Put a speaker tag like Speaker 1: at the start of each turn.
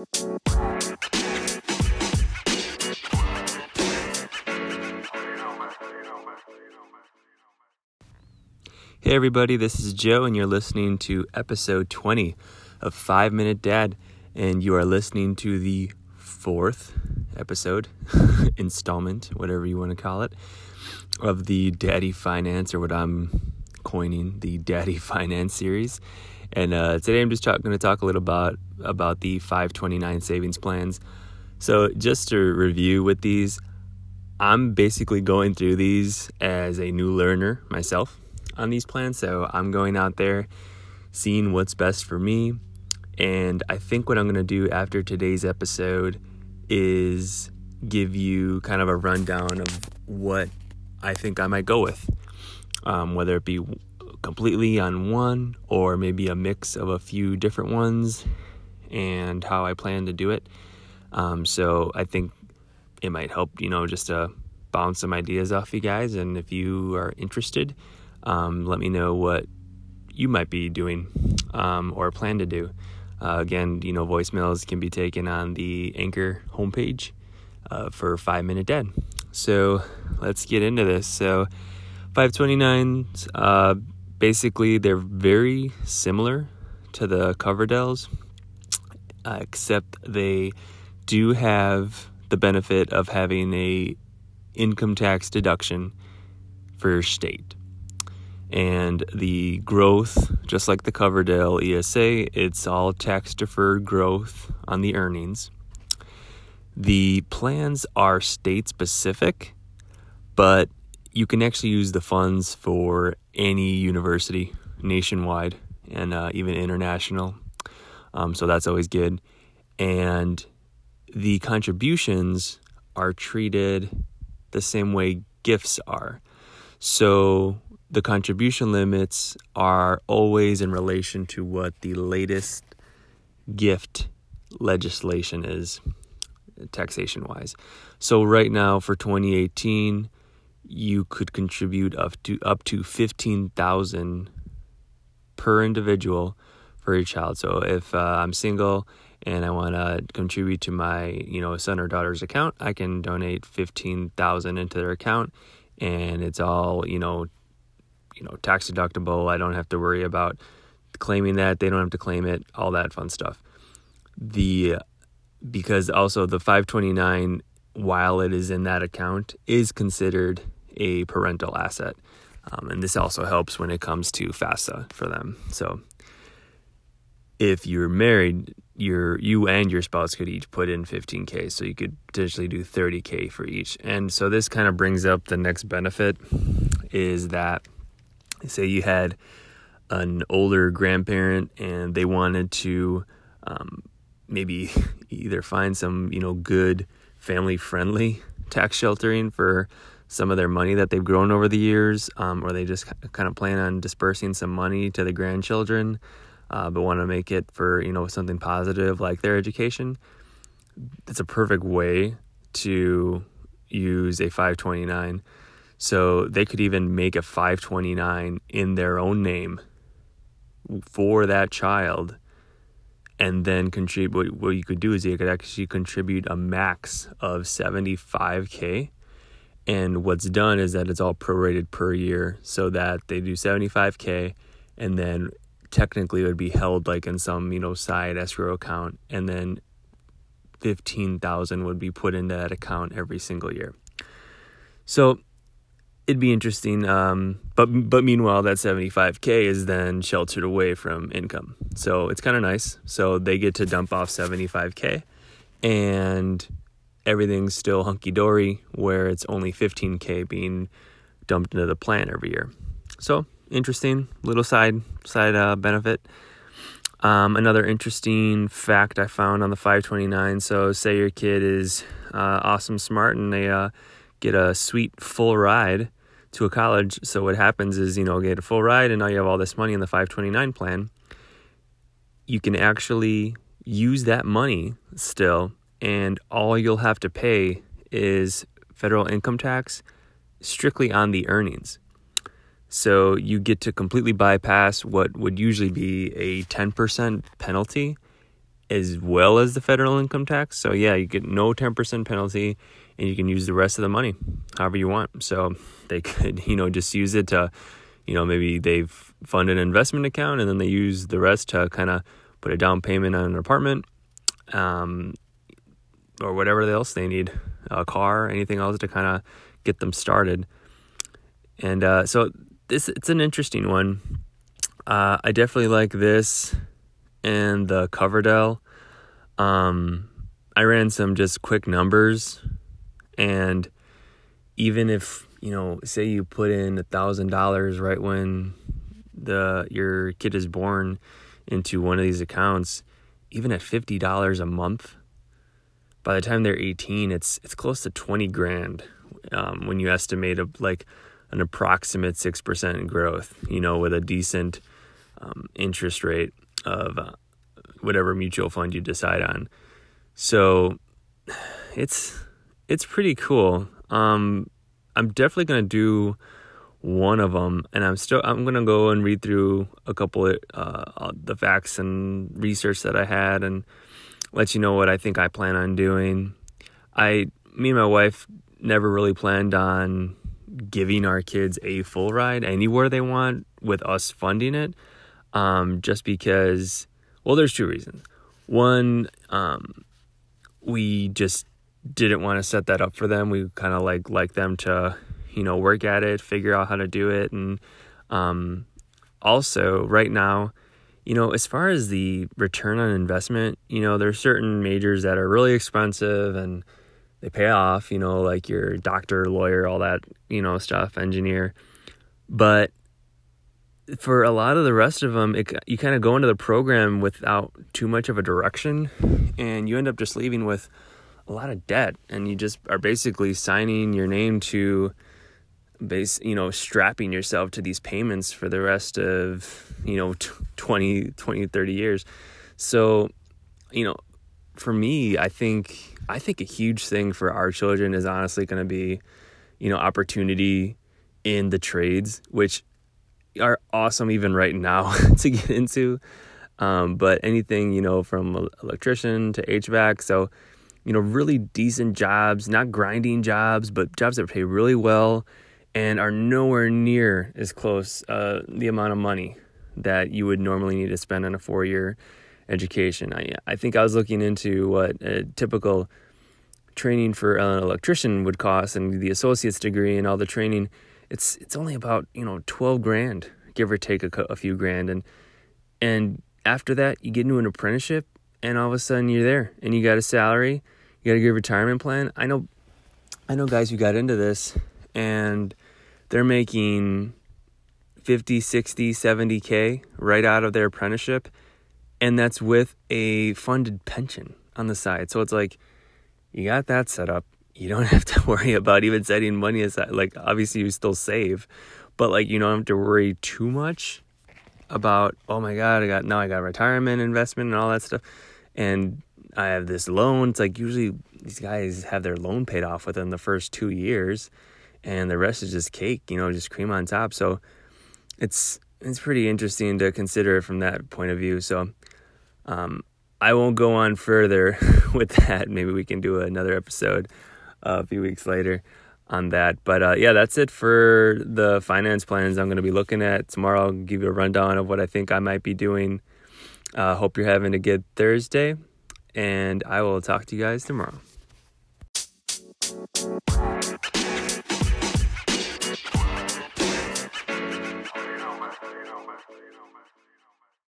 Speaker 1: Hey, everybody, this is Joe, and you're listening to episode 20 of 5 Minute Dad. And you are listening to the fourth episode, installment, whatever you want to call it, of the Daddy Finance, or what I'm coining the Daddy Finance series. And uh, today I'm just going to talk a little about about the 529 savings plans. So just to review with these, I'm basically going through these as a new learner myself on these plans. So I'm going out there, seeing what's best for me. And I think what I'm going to do after today's episode is give you kind of a rundown of what I think I might go with, um, whether it be completely on one or maybe a mix of a few different ones and how I plan to do it. Um, so I think it might help, you know, just to bounce some ideas off you guys. And if you are interested, um, let me know what you might be doing um, or plan to do. Uh, again, you know, voicemails can be taken on the Anchor homepage uh, for Five Minute Dad. So let's get into this. So 529s, uh, basically, they're very similar to the Coverdell's, uh, except they do have the benefit of having a income tax deduction for your state and the growth, just like the Coverdell ESA, it's all tax deferred growth on the earnings. The plans are state specific, but you can actually use the funds for any university nationwide and uh, even international. Um, so that's always good. And the contributions are treated the same way gifts are. So the contribution limits are always in relation to what the latest gift legislation is taxation wise. So right now for 2018 you could contribute up to up to 15,000 per individual for a child. So if uh, I'm single and I want to contribute to my, you know, son or daughter's account, I can donate 15,000 into their account and it's all, you know, you know, tax deductible. I don't have to worry about claiming that. They don't have to claim it, all that fun stuff. The because also the 529 while it is in that account is considered a parental asset. Um, and this also helps when it comes to FAFSA for them. So if you're married, your you and your spouse could each put in 15k, so you could potentially do 30k for each. And so this kind of brings up the next benefit is that say you had an older grandparent and they wanted to um, maybe either find some you know good family friendly tax sheltering for some of their money that they've grown over the years um, or they just kind of plan on dispersing some money to the grandchildren uh, but want to make it for you know something positive like their education it's a perfect way to use a 529 so they could even make a 529 in their own name for that child and then contribute what you could do is you could actually contribute a max of 75k and what's done is that it's all prorated per year so that they do 75k and then technically it would be held like in some you know side escrow account and then 15,000 would be put into that account every single year so it'd be interesting. Um, but but meanwhile, that 75k is then sheltered away from income, so it's kind of nice. So they get to dump off 75k, and everything's still hunky dory. Where it's only 15k being dumped into the plan every year. So interesting little side side uh, benefit. Um, another interesting fact I found on the 529. So say your kid is uh, awesome smart and they uh, get a sweet full ride to a college. So what happens is, you know, get a full ride and now you have all this money in the 529 plan. You can actually use that money still, and all you'll have to pay is federal income tax strictly on the earnings. So you get to completely bypass what would usually be a 10% penalty as well as the federal income tax. So yeah, you get no 10% penalty and you can use the rest of the money however you want. So they could, you know, just use it to, you know, maybe they've funded an investment account and then they use the rest to kind of put a down payment on an apartment um, or whatever else they need, a car, anything else to kind of get them started. And uh, so this it's an interesting one. Uh, I definitely like this and the Coverdell. Um, I ran some just quick numbers, and even if you know, say you put in a thousand dollars right when the your kid is born into one of these accounts, even at fifty dollars a month, by the time they're eighteen, it's it's close to twenty grand um, when you estimate a, like an approximate six percent growth. You know, with a decent um, interest rate of uh, whatever mutual fund you decide on. So it's it's pretty cool. Um, I'm definitely gonna do one of them, and I'm still I'm gonna go and read through a couple of uh, the facts and research that I had, and let you know what I think I plan on doing. I me and my wife never really planned on giving our kids a full ride anywhere they want with us funding it, um, just because. Well, there's two reasons. One, um, we just didn't want to set that up for them. We kind of like like them to, you know, work at it, figure out how to do it, and um, also right now, you know, as far as the return on investment, you know, there are certain majors that are really expensive and they pay off. You know, like your doctor, lawyer, all that, you know, stuff, engineer, but for a lot of the rest of them, it, you kind of go into the program without too much of a direction, and you end up just leaving with a lot of debt and you just are basically signing your name to base you know strapping yourself to these payments for the rest of you know 20 20 30 years. So you know for me i think i think a huge thing for our children is honestly going to be you know opportunity in the trades which are awesome even right now to get into. Um, but anything you know from electrician to hvac so you know, really decent jobs, not grinding jobs, but jobs that pay really well and are nowhere near as close uh, the amount of money that you would normally need to spend on a four year education. I, I think I was looking into what a typical training for an electrician would cost and the associate's degree and all the training. It's it's only about you know twelve grand, give or take a, a few grand, and and after that you get into an apprenticeship and all of a sudden you're there and you got a salary, you got a good retirement plan. I know I know guys who got into this and they're making 50, 60, 70k right out of their apprenticeship and that's with a funded pension on the side. So it's like you got that set up. You don't have to worry about even setting money aside. Like obviously you still save, but like you don't have to worry too much about oh my god, I got now I got retirement investment and all that stuff and I have this loan. It's like usually these guys have their loan paid off within the first two years, and the rest is just cake, you know, just cream on top. So it's it's pretty interesting to consider from that point of view. So um, I won't go on further with that. Maybe we can do another episode uh, a few weeks later on that. But uh, yeah, that's it for the finance plans I'm going to be looking at tomorrow. I'll give you a rundown of what I think I might be doing uh, hope you're having a good Thursday, and I will talk to you guys tomorrow.